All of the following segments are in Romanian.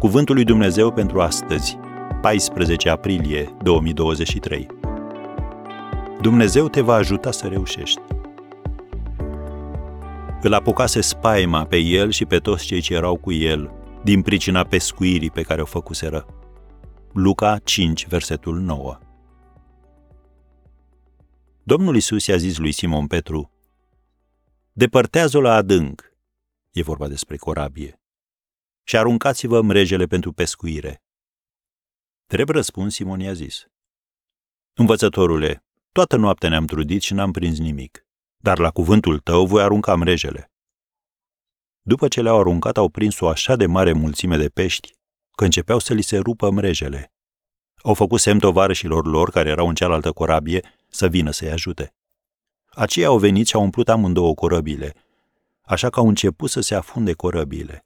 Cuvântul lui Dumnezeu pentru astăzi, 14 aprilie 2023. Dumnezeu te va ajuta să reușești. Îl apucase spaima pe el și pe toți cei ce erau cu el, din pricina pescuirii pe care o făcuseră. Luca 5, versetul 9. Domnul Isus i-a zis lui Simon Petru, Depărtează-o la adânc, e vorba despre corabie, și aruncați-vă mrejele pentru pescuire. Trebuie răspuns, Simon i-a zis. Învățătorule, toată noaptea ne-am trudit și n-am prins nimic, dar la cuvântul tău voi arunca mrejele. După ce le-au aruncat, au prins o așa de mare mulțime de pești, că începeau să li se rupă mrejele. Au făcut semn tovarășilor lor, care erau în cealaltă corabie, să vină să-i ajute. Aceia au venit și au umplut amândouă corăbile, așa că au început să se afunde corăbile.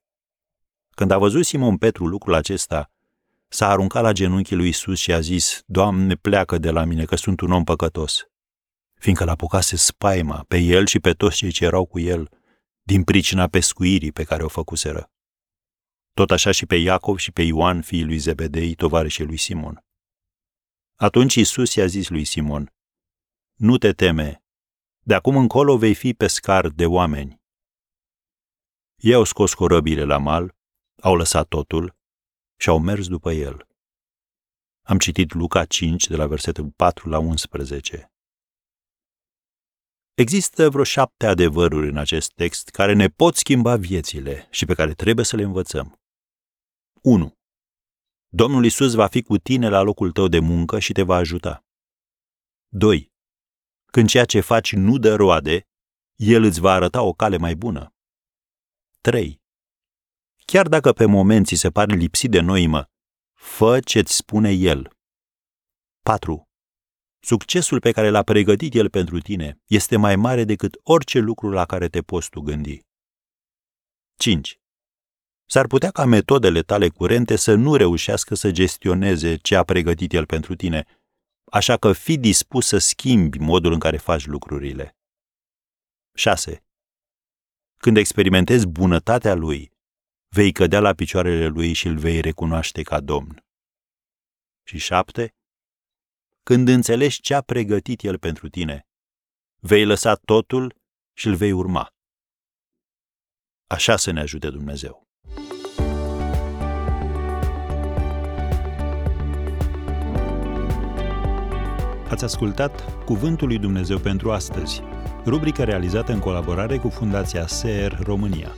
Când a văzut Simon Petru lucrul acesta, s-a aruncat la genunchii lui Isus și a zis, Doamne, pleacă de la mine, că sunt un om păcătos. Fiindcă l-apucase spaima pe el și pe toți cei ce erau cu el, din pricina pescuirii pe care o făcuseră. Tot așa și pe Iacov și pe Ioan, fiii lui Zebedei, tovarășii lui Simon. Atunci Isus i-a zis lui Simon, Nu te teme, de acum încolo vei fi pescar de oameni. Ei au scos corăbile la mal, au lăsat totul și au mers după el. Am citit Luca 5, de la versetul 4 la 11. Există vreo șapte adevăruri în acest text care ne pot schimba viețile și pe care trebuie să le învățăm. 1. Domnul Isus va fi cu tine la locul tău de muncă și te va ajuta. 2. Când ceea ce faci nu dă roade, El îți va arăta o cale mai bună. 3. Chiar dacă pe moment ți se pare lipsit de noimă, fă ce-ți spune El. 4. Succesul pe care l-a pregătit El pentru tine este mai mare decât orice lucru la care te poți tu gândi. 5. S-ar putea ca metodele tale curente să nu reușească să gestioneze ce a pregătit El pentru tine, așa că fii dispus să schimbi modul în care faci lucrurile. 6. Când experimentezi bunătatea Lui, vei cădea la picioarele Lui și îl vei recunoaște ca Domn. Și 7. Când înțelegi ce a pregătit El pentru tine, vei lăsa totul și îl vei urma. Așa să ne ajute Dumnezeu. Ați ascultat Cuvântul lui Dumnezeu pentru astăzi, rubrica realizată în colaborare cu Fundația SER România.